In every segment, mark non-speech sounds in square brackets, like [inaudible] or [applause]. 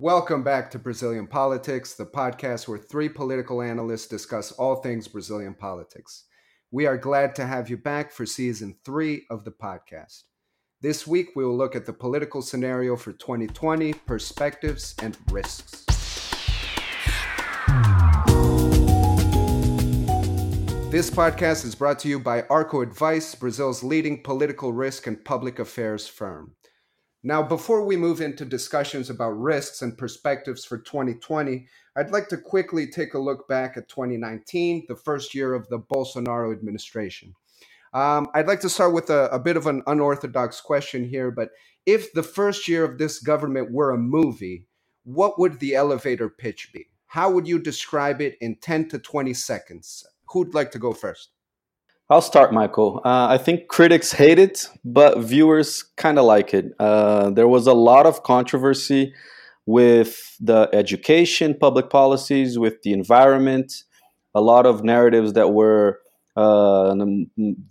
Welcome back to Brazilian Politics, the podcast where three political analysts discuss all things Brazilian politics. We are glad to have you back for season three of the podcast. This week, we will look at the political scenario for 2020, perspectives, and risks. This podcast is brought to you by Arco Advice, Brazil's leading political risk and public affairs firm. Now, before we move into discussions about risks and perspectives for 2020, I'd like to quickly take a look back at 2019, the first year of the Bolsonaro administration. Um, I'd like to start with a, a bit of an unorthodox question here, but if the first year of this government were a movie, what would the elevator pitch be? How would you describe it in 10 to 20 seconds? Who'd like to go first? I'll start, Michael. Uh, I think critics hate it, but viewers kind of like it. Uh, there was a lot of controversy with the education, public policies, with the environment, a lot of narratives that were uh,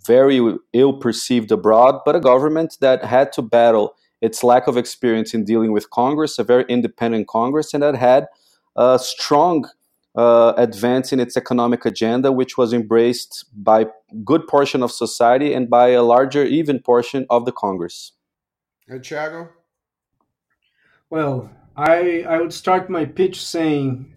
very ill perceived abroad, but a government that had to battle its lack of experience in dealing with Congress, a very independent Congress, and that had a strong uh, advance in its economic agenda, which was embraced by good portion of society and by a larger, even portion of the Congress. Hey, Thiago? Well, I, I would start my pitch saying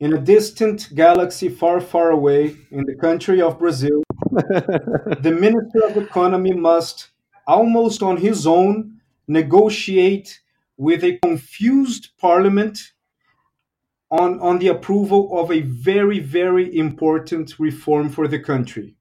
in a distant galaxy far, far away, in the country of Brazil, [laughs] the Minister of Economy must, almost on his own, negotiate with a confused parliament on, on the approval of a very, very important reform for the country.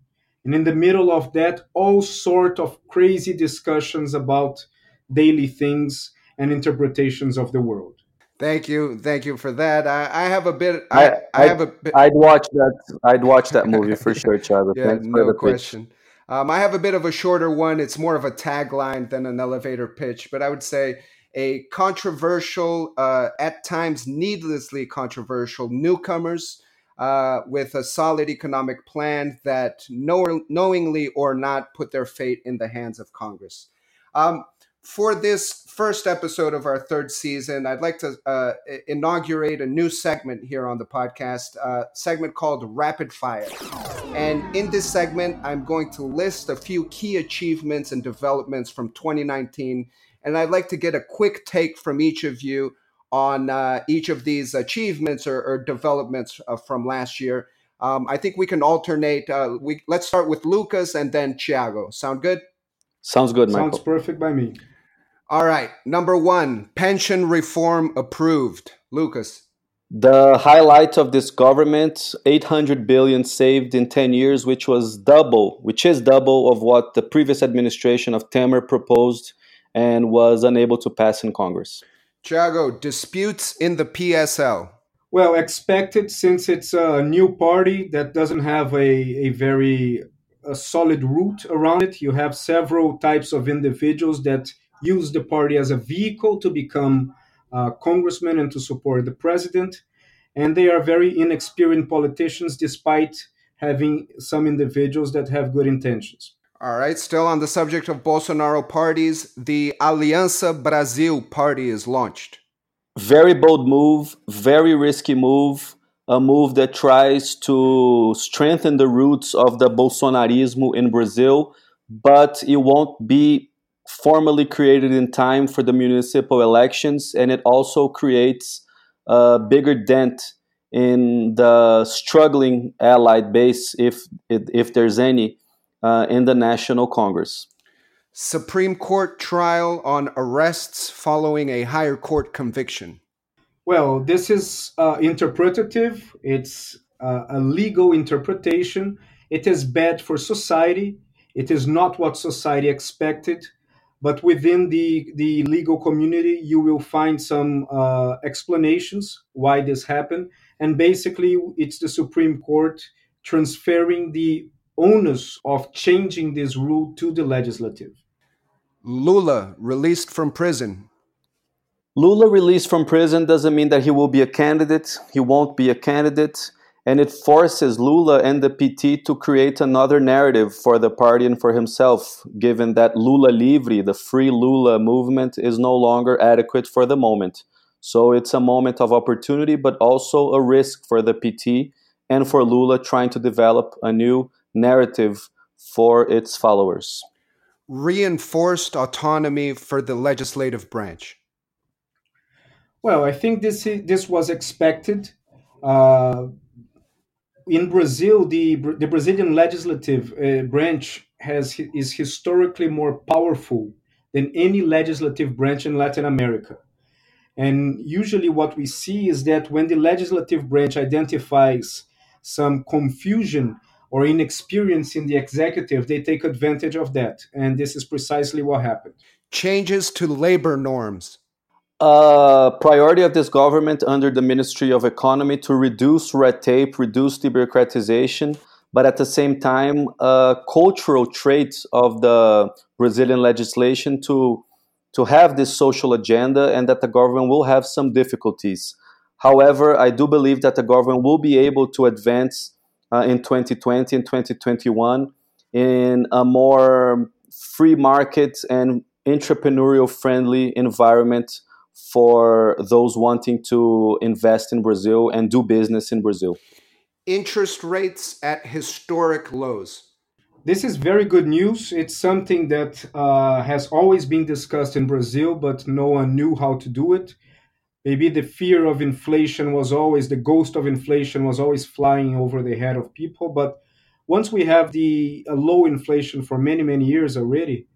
And in the middle of that, all sort of crazy discussions about daily things and interpretations of the world. Thank you, thank you for that. I, I have a bit. I, I, I have a bit. I'd watch that. I'd watch that movie for sure, [laughs] Chad. yeah, Thanks no question. Um, I have a bit of a shorter one. It's more of a tagline than an elevator pitch, but I would say a controversial, uh, at times needlessly controversial newcomers uh, with a solid economic plan that know- knowingly or not put their fate in the hands of Congress. Um, for this first episode of our third season, I'd like to uh, inaugurate a new segment here on the podcast, a segment called Rapid Fire. And in this segment, I'm going to list a few key achievements and developments from 2019 and I'd like to get a quick take from each of you on uh, each of these achievements or, or developments uh, from last year. Um, I think we can alternate. Uh, we let's start with Lucas and then Thiago. Sound good? Sounds good, Michael. Sounds perfect by me. All right. Number one, pension reform approved. Lucas. The highlight of this government, 800 billion saved in 10 years, which was double, which is double of what the previous administration of Temer proposed and was unable to pass in Congress. Thiago, disputes in the PSL. Well, expected since it's a new party that doesn't have a, a very a solid root around it. You have several types of individuals that use the party as a vehicle to become uh, congressmen and to support the president. And they are very inexperienced politicians, despite having some individuals that have good intentions. All right, still on the subject of Bolsonaro parties, the Aliança Brasil party is launched. Very bold move, very risky move, a move that tries to strengthen the roots of the Bolsonarismo in Brazil, but it won't be formally created in time for the municipal elections, and it also creates a bigger dent in the struggling allied base, if if there's any, uh, in the National Congress. Supreme Court trial on arrests following a higher court conviction. Well, this is uh, interpretative, it's uh, a legal interpretation. It is bad for society. It is not what society expected. But within the, the legal community, you will find some uh, explanations why this happened. And basically, it's the Supreme Court transferring the onus of changing this rule to the legislative. Lula released from prison. Lula released from prison doesn't mean that he will be a candidate. He won't be a candidate. And it forces Lula and the PT to create another narrative for the party and for himself, given that Lula Livre, the free Lula movement, is no longer adequate for the moment. So it's a moment of opportunity, but also a risk for the PT and for Lula trying to develop a new narrative for its followers. Reinforced autonomy for the legislative branch. Well, I think this this was expected. Uh, in Brazil, the the Brazilian legislative uh, branch has is historically more powerful than any legislative branch in Latin America. And usually, what we see is that when the legislative branch identifies some confusion or inexperience in the executive, they take advantage of that. And this is precisely what happened. Changes to labor norms. Uh, priority of this government under the Ministry of Economy to reduce red tape, reduce the bureaucratization, but at the same time, uh, cultural traits of the Brazilian legislation to to have this social agenda, and that the government will have some difficulties. However, I do believe that the government will be able to advance in 2020 and 2021 in a more free market and entrepreneurial friendly environment for those wanting to invest in Brazil and do business in Brazil. Interest rates at historic lows. This is very good news. It's something that uh, has always been discussed in Brazil, but no one knew how to do it. Maybe the fear of inflation was always, the ghost of inflation was always flying over the head of people. But once we have the low inflation for many, many years already,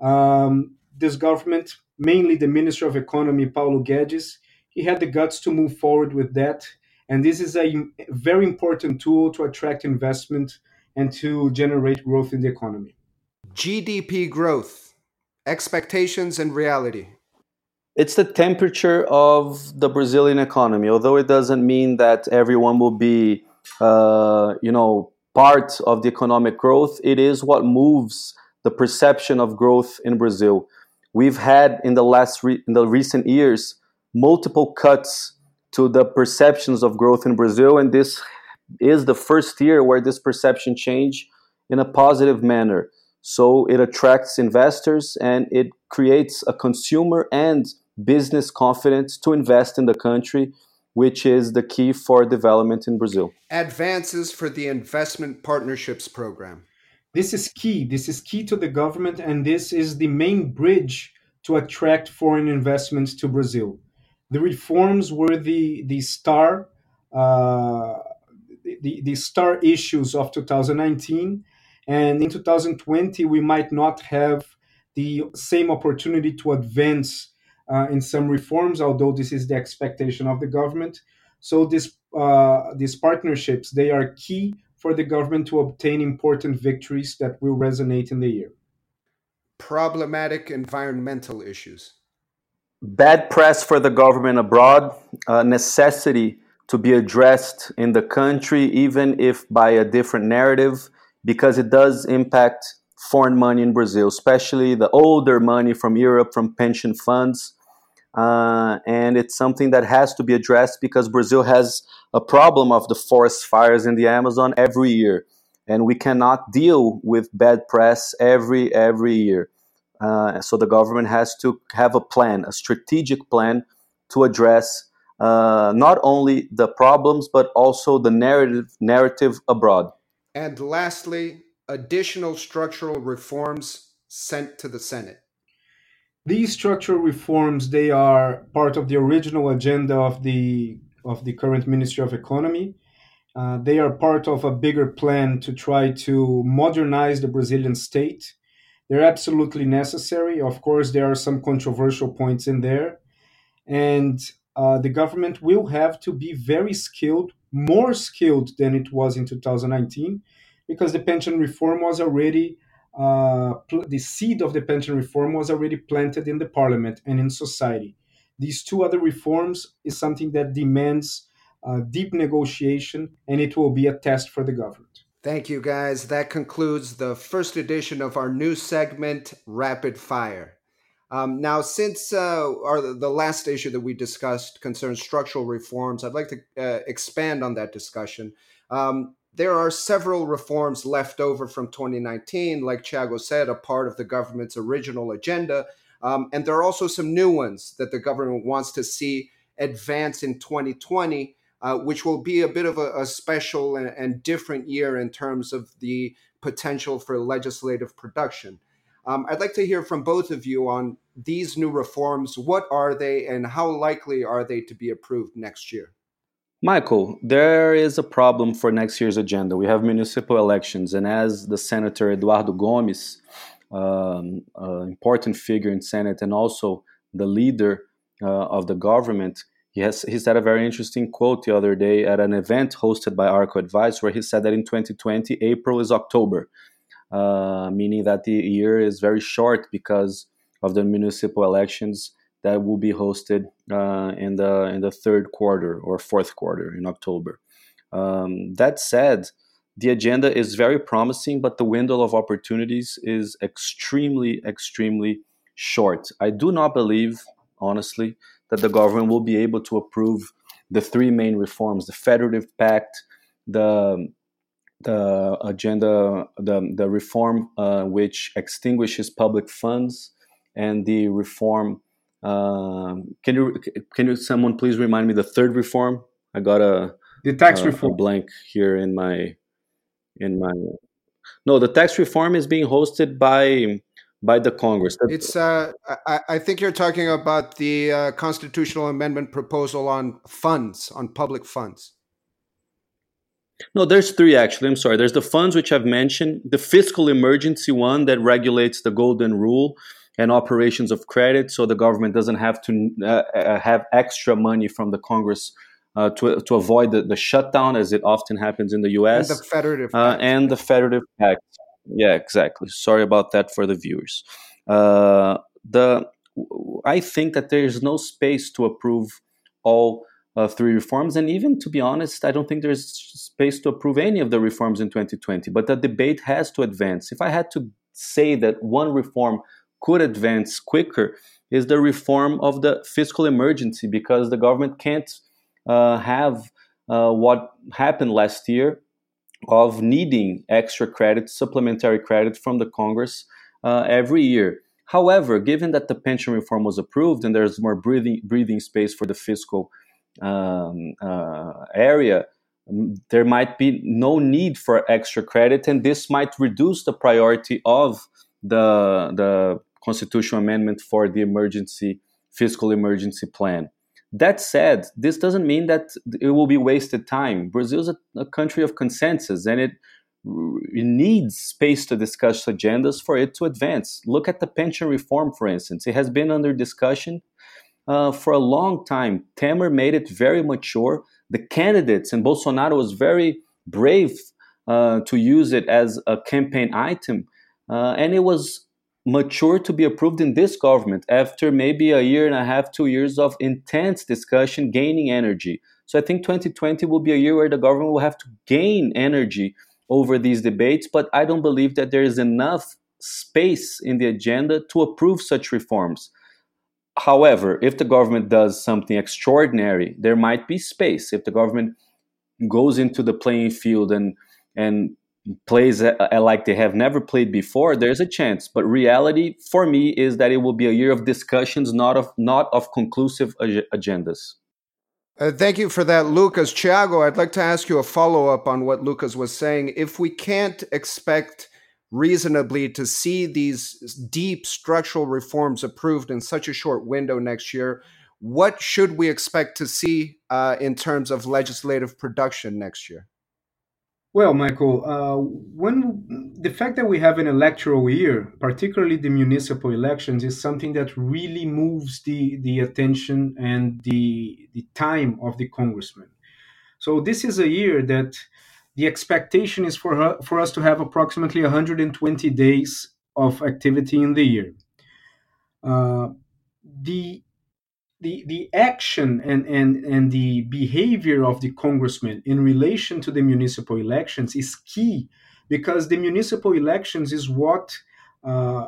um, this government, mainly the Minister of Economy, Paulo Guedes, he had the guts to move forward with that. And this is a very important tool to attract investment and to generate growth in the economy. GDP growth, expectations and reality. It's the temperature of the Brazilian economy. Although it doesn't mean that everyone will be, uh, you know, part of the economic growth, it is what moves the perception of growth in Brazil. We've had in the last re- in the recent years multiple cuts to the perceptions of growth in Brazil, and this is the first year where this perception change in a positive manner. So it attracts investors and it creates a consumer and business confidence to invest in the country, which is the key for development in Brazil. Advances for the Investment Partnerships Program. This is key. This is key to the government, and this is the main bridge to attract foreign investments to Brazil. The reforms were the the star uh, the, the star issues of 2019, and in 2020 we might not have the same opportunity to advance uh, in some reforms, although this is the expectation of the government. So this uh, these partnerships they are key for the government to obtain important victories that will resonate in the year. Problematic environmental issues. Bad press for the government abroad, uh, necessity to be addressed in the country, even if by a different narrative, because it does impact foreign money in Brazil, especially the older money from Europe, from pension funds. Uh, and it's something that has to be addressed because Brazil has a problem of the forest fires in the Amazon every year, and we cannot deal with bad press every every year. Uh, so the government has to have a plan, a strategic plan to address uh, not only the problems but also the narrative narrative abroad. And lastly, additional structural reforms sent to the Senate. These structural reforms they are part of the original agenda of the of the current Ministry of Economy. Uh, they are part of a bigger plan to try to modernize the Brazilian state. They're absolutely necessary. Of course, there are some controversial points in there. And uh, the government will have to be very skilled, more skilled than it was in 2019, because the pension reform was already the seed of the pension reform was already planted in the parliament and in society. These two other reforms is something that demands uh, deep negotiation, and it will be a test for the government. Thank you, guys. That concludes the first edition of our new segment, Rapid Fire. Um, now, since uh, our, the last issue that we discussed concerns structural reforms, I'd like to uh, expand on that discussion. Um, there are several reforms left over from 2019, like Thiago said, a part of the government's original agenda. Um, and there are also some new ones that the government wants to see advance in 2020, uh, which will be a bit of a, a special and, and, different year in terms of the potential for legislative production. Um, I'd like to hear from both of you on these new reforms. What are they, and how likely are they to be approved next year? Michael, there is a problem for next year's agenda. We have municipal elections, and as the Senator Eduardo Gomes, um, an important figure in Senate, and also the leader uh, of the government, he has he said a very interesting quote the other day at an event hosted by Arco Advice, where he said that in 2020 April is October, uh, meaning that the year is very short because of the municipal elections that will be hosted uh, in the in the third quarter or fourth quarter in October. Um, that said, the agenda is very promising, but the window of opportunities is extremely, extremely short. I do not believe, honestly, that the government will be able to approve the three main reforms: the Federative Pact, the the agenda, the the reform uh, which extinguishes public funds, and the reform um, can you can you someone please remind me the third reform? I got a the tax a, reform a blank here in my in my no the tax reform is being hosted by by the Congress. It's uh, I, I think you're talking about the uh, constitutional amendment proposal on funds on public funds. No, there's three actually. I'm sorry. There's the funds which I've mentioned, the fiscal emergency one that regulates the golden rule, and operations of credit, so the government doesn't have to uh, uh, have extra money from the Congress uh, to, to avoid the, the, shutdown, as it often happens in the U.S. And the federative uh, and the federative act. Yeah, exactly. Sorry about that for the viewers. Uh, the I think that there is no space to approve all uh, three reforms, and even to be honest, I don't think there's space to approve any of the reforms in 2020. But the debate has to advance. If I had to say that one reform could advance quicker is the reform of the fiscal emergency because the government can't uh, have uh, what happened last year of needing extra credit, supplementary credit from the Congress uh, every year. However, given that the pension reform was approved and there's more breathing, breathing space for the fiscal um, uh, area, there might be no need for extra credit, and this might reduce the priority of the the constitutional amendment for the emergency fiscal emergency plan. That said, this doesn't mean that it will be wasted time. Brazil is a, a country of consensus and it, it needs space to discuss agendas for it to advance. Look at the pension reform, for instance. It has been under discussion uh, for a long time. Temer made it very mature. The candidates, and Bolsonaro was very brave uh, to use it as a campaign item. Uh, and it was mature to be approved in this government after maybe a year and a half, two years of intense discussion, gaining energy. So I think 2020 will be a year where the government will have to gain energy over these debates, but I don't believe that there is enough space in the agenda to approve such reforms. However, if the government does something extraordinary, there might be space. If the government goes into the playing field and and plays like they have never played before, there's a chance. But reality for me is that it will be a year of discussions, not of not of conclusive ag- agendas. Uh, thank you for that, Lucas. Thiago, I'd like to ask you a follow up on what Lucas was saying. If we can't expect reasonably to see these deep structural reforms approved in such a short window next year, what should we expect to see uh, in terms of legislative production next year? Well, Michael, uh, when the fact that we have an electoral year, particularly the municipal elections, is something that really moves the, the attention and the, the time of the congressman. So this is a year that the expectation is for, for us to have approximately 120 days of activity in the year. Uh, the the the action and, and and the behavior of the congressman in relation to the municipal elections is key because the municipal elections is what uh,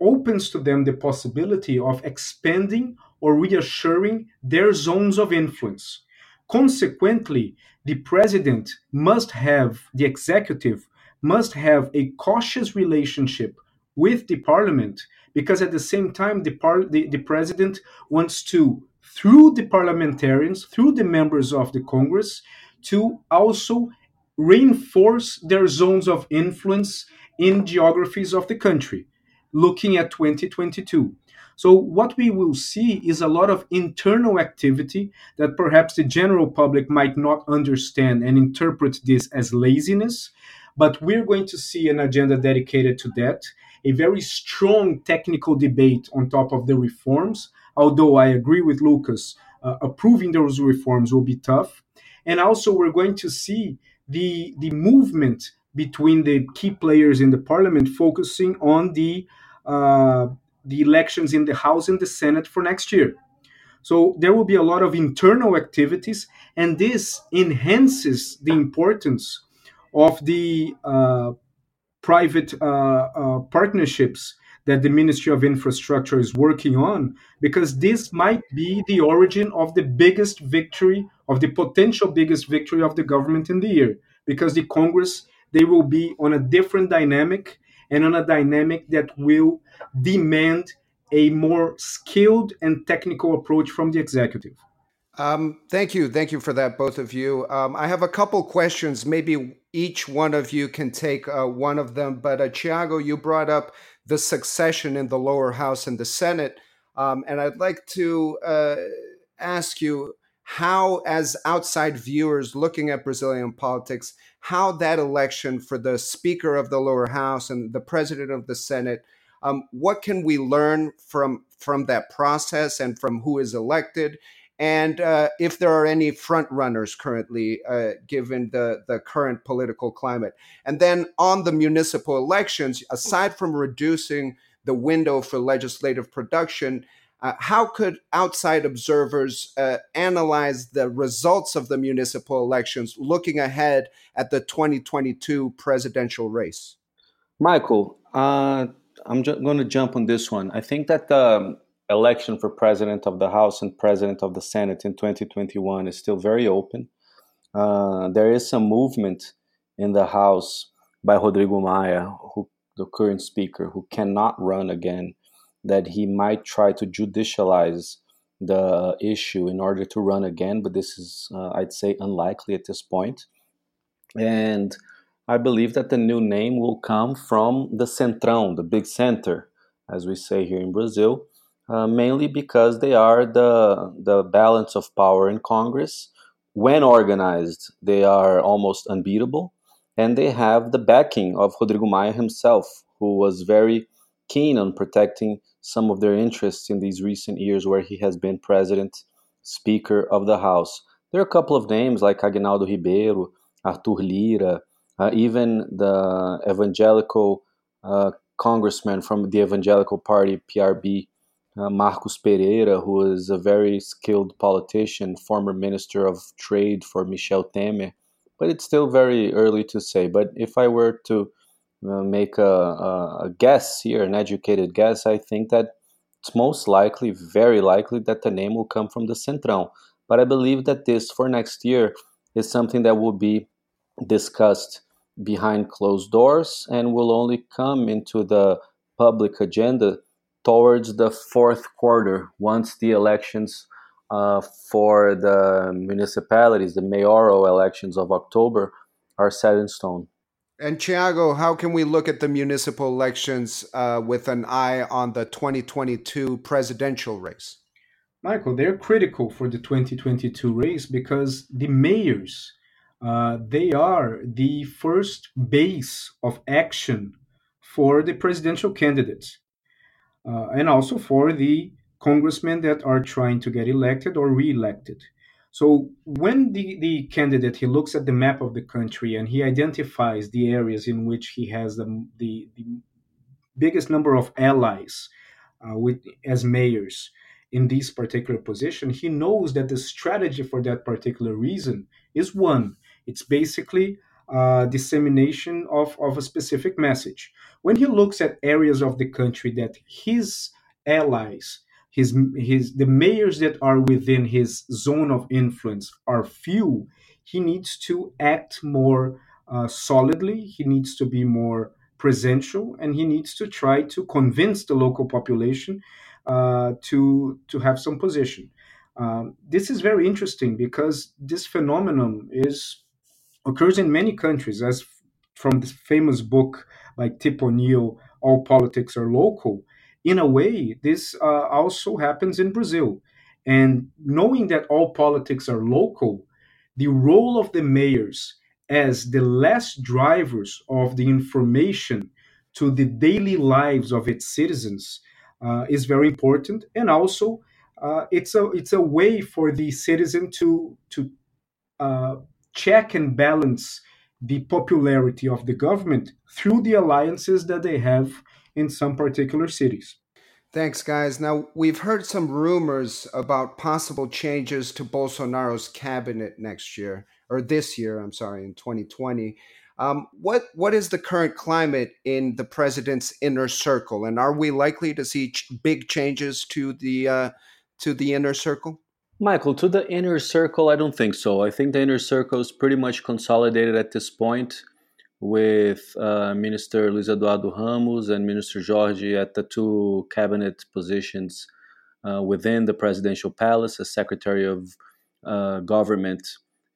opens to them the possibility of expanding or reassuring their zones of influence. Consequently, the president must have, the executive must have a cautious relationship with the parliament because at the same time the, par- the, the president wants to through the parliamentarians, through the members of the Congress, to also reinforce their zones of influence in geographies of the country, looking at 2022. So, what we will see is a lot of internal activity that perhaps the general public might not understand and interpret this as laziness, but we're going to see an agenda dedicated to that, a very strong technical debate on top of the reforms, although I agree with Lucas, uh, approving those reforms will be tough. And also, we're going to see the, the movement between the key players in the parliament focusing on the uh, the elections in the House and the Senate for next year. So there will be a lot of internal activities, and this enhances the importance of the uh, private uh, uh, partnerships that the Ministry of Infrastructure is working on, because this might be the origin of the biggest victory, of the potential biggest victory of the government in the year, because the Congress they will be on a different dynamic and on a dynamic that will demand a more skilled and technical approach from the executive. Um, thank you. Thank you for that, both of you. Um, I have a couple questions. Maybe each one of you can take uh, one of them. But uh, Thiago, you brought up the succession in the lower house and the Senate. Um, and I'd like to uh, ask you how, as outside viewers looking at Brazilian politics, how that election for the Speaker of the lower house and the President of the Senate um, what can we learn from from that process and from who is elected? And uh, if there are any front runners currently, uh, given the, the current political climate. And then on the municipal elections, aside from reducing the window for legislative production, uh, how could outside observers uh, analyze the results of the municipal elections looking ahead at the 2022 presidential race? Michael, uh, I'm ju- going to jump on this one. I think that the um, election for president of the House and president of the Senate in 2021 is still very open. Uh, there is some movement in the House by Rodrigo Maia, who the current speaker, who cannot run again, that he might try to judicialize the issue in order to run again, but this is, uh, I'd say, unlikely at this point. And I believe that the new name will come from the Centrão, the big center, as we say here in Brazil, uh, mainly because they are the, the balance of power in Congress. When organized, they are almost unbeatable, and they have the backing of Rodrigo Maia himself, who was very keen on protecting some of their interests in these recent years where he has been president, speaker of the House. There are a couple of names like Aguinaldo Ribeiro, Arthur Lira, uh, even the evangelical uh, congressman from the evangelical party, PRB, uh, Marcos Pereira, who is a very skilled politician, former minister of trade for Michel Temer. But it's still very early to say. But if I were to uh, make a, a, a guess here, an educated guess, I think that it's most likely, very likely, that the name will come from the Centrão. But I believe that this for next year is something that will be discussed behind closed doors and will only come into the public agenda towards the fourth quarter once the elections uh, for the municipalities, the mayoral elections of October, are set in stone. And Thiago, how can we look at the municipal elections uh, with an eye on the 2022 presidential race? Michael, they're critical for the 2022 race because the mayors uh, they are the first base of action for the presidential candidates uh, and also for the congressmen that are trying to get elected or re-elected. So when the, the candidate he looks at the map of the country and he identifies the areas in which he has the, the, the biggest number of allies uh, with as mayors in this particular position he knows that the strategy for that particular reason is one. It's basically uh, dissemination of, of a specific message. When he looks at areas of the country that his allies, his, his the mayors that are within his zone of influence are few, he needs to act more uh, solidly. He needs to be more presential, and he needs to try to convince the local population uh, to to have some position. Um, this is very interesting because this phenomenon is occurs in many countries, as from the famous book by Tip O'Neill, All Politics Are Local. In a way, this uh, also happens in Brazil. And knowing that all politics are local, the role of the mayors as the last drivers of the information to the daily lives of its citizens uh, is very important. And also, uh, it's a it's a way for the citizen to to uh, check and balance the popularity of the government through the alliances that they have in some particular cities. Thanks, guys. Now, we've heard some rumors about possible changes to Bolsonaro's cabinet next year, or this year, I'm sorry, in 2020. Um, what what is the current climate in the president's inner circle, and are we likely to see ch- big changes to the uh, to the inner circle? Michael, to the inner circle, I don't think so. I think the inner circle is pretty much consolidated at this point with uh, Minister Luiz Eduardo Ramos and Minister Jorge at the two cabinet positions uh, within the presidential palace as Secretary of uh, Government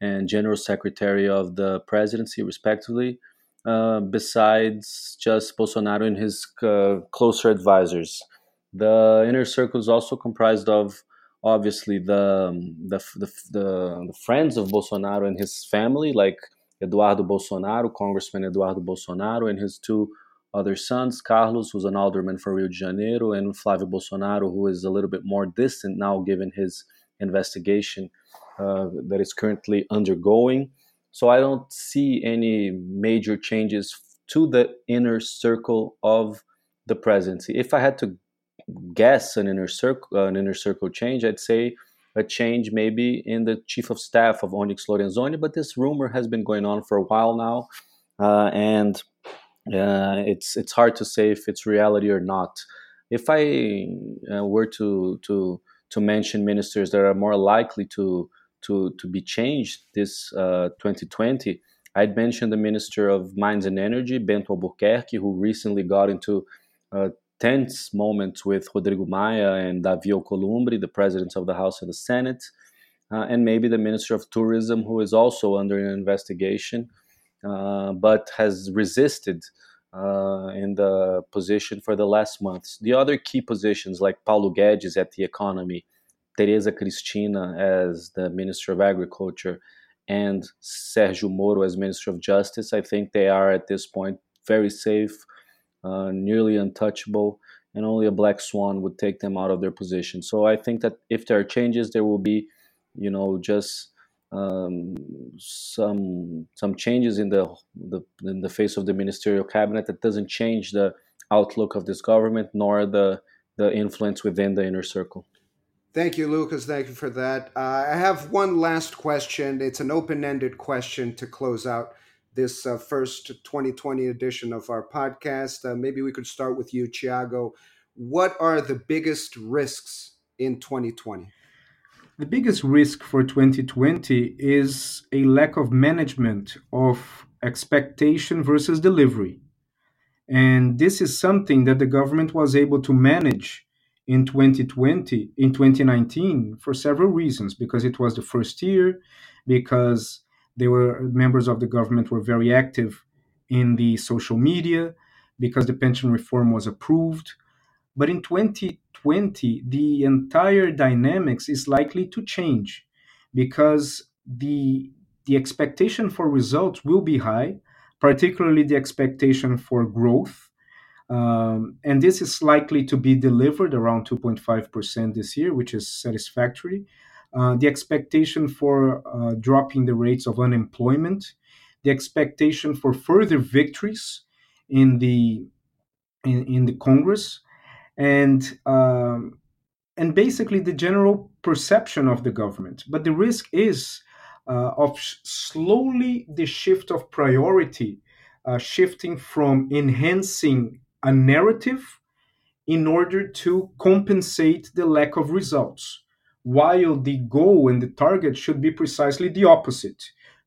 and General Secretary of the Presidency, respectively, uh, besides just Bolsonaro and his uh, closer advisors. The inner circle is also comprised of obviously the, the the, the the friends of Bolsonaro and his family, like Eduardo Bolsonaro, Congressman Eduardo Bolsonaro, and his two other sons, Carlos, who's an alderman for Rio de Janeiro, and Flávio Bolsonaro, who is a little bit more distant now given his investigation uh, that is currently undergoing. So I don't see any major changes to the inner circle of the presidency. If I had to guess an inner circle uh, an inner circle change, I'd say a change maybe in the chief of staff of Onyx Lorenzoni. But this rumor has been going on for a while now, uh, and uh, it's it's hard to say if it's reality or not. If I uh, were to to to mention ministers that are more likely to to to be changed this 2020, uh, I'd mention the Minister of Mines and Energy, Bento Albuquerque, who recently got into uh, tense moments with Rodrigo Maia and Davi Alcolumbre, the presidents of the House and the Senate, uh, and maybe the Minister of Tourism, who is also under an investigation, uh, but has resisted uh, in the position for the last months. The other key positions, like Paulo Guedes at the economy, Tereza Cristina as the Minister of Agriculture, and Sergio Moro as Minister of Justice, I think they are at this point very safe uh, nearly untouchable, and only a black swan would take them out of their position. So I think that if there are changes, there will be, you know, just um, some some changes in the, the in the face of the ministerial cabinet that doesn't change the outlook of this government nor the the influence within the inner circle. Thank you, Lucas. Thank you for that. Uh, I have one last question. It's an open ended question to close out this uh, first 2020 edition of our podcast. Uh, maybe we could start with you, Thiago. What are the biggest risks in 2020? The biggest risk for 2020 is a lack of management of expectation versus delivery. And this is something that the government was able to manage in 2020, in 2019, for several reasons because it was the first year, because they were members of the government were very active in the social media because the pension reform was approved. But in 2020, the entire dynamics is likely to change because the the expectation for results will be high, particularly the expectation for growth. Um, and this is likely to be delivered around 2.5% this year, which is satisfactory. Uh, the expectation for uh, dropping the rates of unemployment, the expectation for further victories in the in, in the Congress, and um, and basically the general perception of the government. But the risk is uh, of slowly the shift of priority, uh, shifting from enhancing a narrative in order to compensate the lack of results while the goal and the target should be precisely the opposite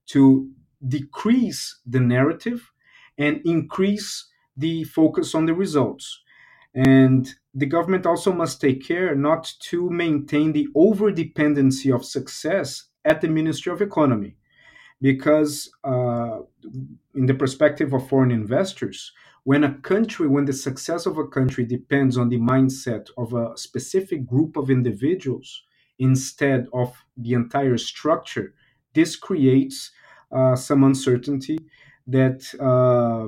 to decrease the narrative and increase the focus on the results. And the government also must take care not to maintain the over dependency of success at the Ministry of Economy. Because, uh, in the perspective of foreign investors, when a country, when the success of a country depends on the mindset of a specific group of individuals instead of the entire structure, this creates uh, some uncertainty that uh,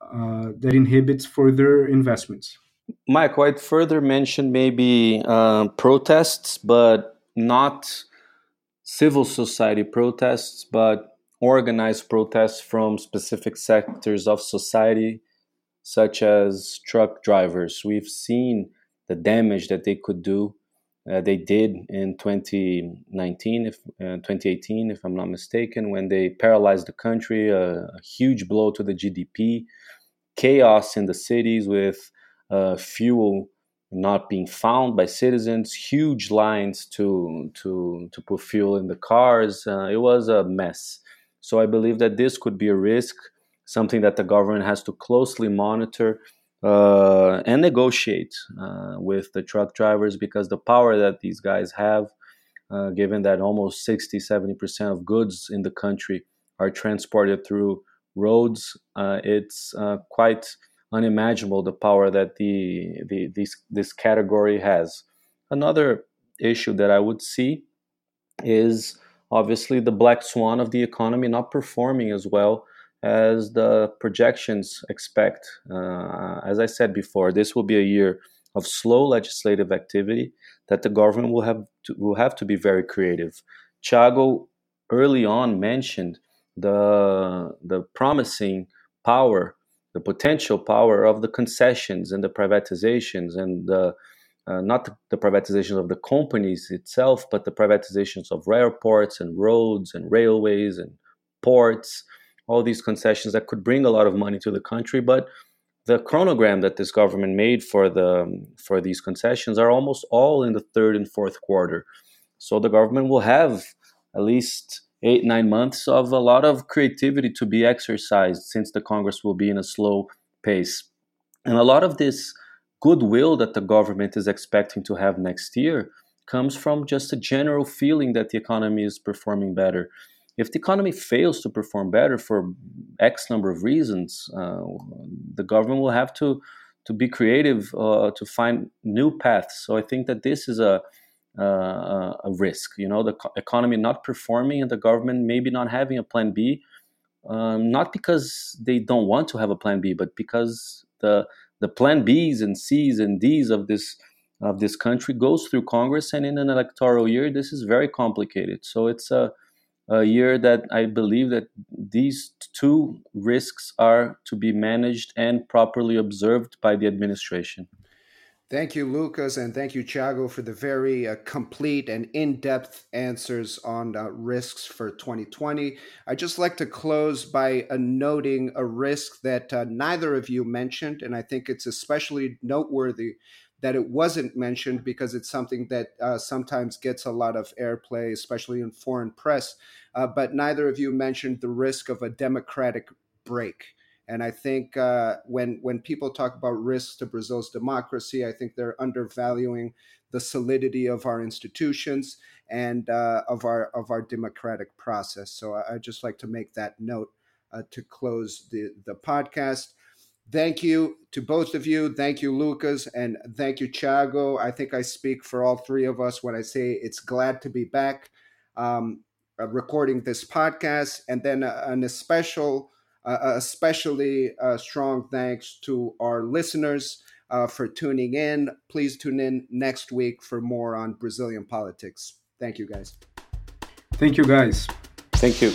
uh, that inhibits further investments. Michael, I'd further mention maybe uh, protests, but not civil society protests, but organized protests from specific sectors of society, such as truck drivers. We've seen the damage that they could do. Uh, they did in 2019, if uh, 2018, if I'm not mistaken, when they paralyzed the country, a, huge blow to the GDP, chaos in the cities with uh, fuel not being found by citizens, huge lines to to to put fuel in the cars. Uh, it was a mess. So I believe that this could be a risk, something that the government has to closely monitor uh, and negotiate uh, with the truck drivers because the power that these guys have, uh, given that almost 60, 70% of goods in the country are transported through roads, uh, it's uh, quite unimaginable the power that the, the this this category has. Another issue that I would see is obviously the black swan of the economy not performing as well as the projections expect. Uh, as I said before, this will be a year of slow legislative activity that the government will have to, will have to be very creative. Thiago early on mentioned the the promising power the potential power of the concessions and the privatizations and the, uh, not the, the privatizations of the companies itself, but the privatizations of airports and roads and railways and ports, all these concessions that could bring a lot of money to the country. But the chronogram that this government made for the um, for these concessions are almost all in the third and fourth quarter. So the government will have at least eight nine months of a lot of creativity to be exercised since the congress will be in a slow pace and a lot of this goodwill that the government is expecting to have next year comes from just a general feeling that the economy is performing better if the economy fails to perform better for x number of reasons uh, the government will have to to be creative uh, to find new paths so i think that this is a uh, a risk. You know, the economy not performing and the government maybe not having a plan B, um, not because they don't want to have a plan B, but because the the plan Bs and Cs and Ds of this of this country goes through Congress, and in an electoral year, this is very complicated. So it's a a year that I believe that these two risks are to be managed and properly observed by the administration. Thank you, Lucas, and thank you, Thiago, for the very uh, complete and in depth answers on uh, risks for 2020. I'd just like to close by uh, noting a risk that uh, neither of you mentioned, and I think it's especially noteworthy that it wasn't mentioned because it's something that uh, sometimes gets a lot of airplay, especially in foreign press. Uh, but neither of you mentioned the risk of a democratic break. And I think uh, when when people talk about risks to Brazil's democracy, I think they're undervaluing the solidity of our institutions and uh, of our of our democratic process. So I, I just like to make that note uh, to close the the podcast. Thank you to both of you. Thank you, Lucas, and thank you, Thiago. I think I speak for all three of us when I say it's glad to be back um, uh, recording this podcast, and then uh, an especial uh, especially uh, strong thanks to our listeners uh, for tuning in. Please tune in next week for more on Brazilian politics. Thank you, guys. Thank you, guys. Thank you.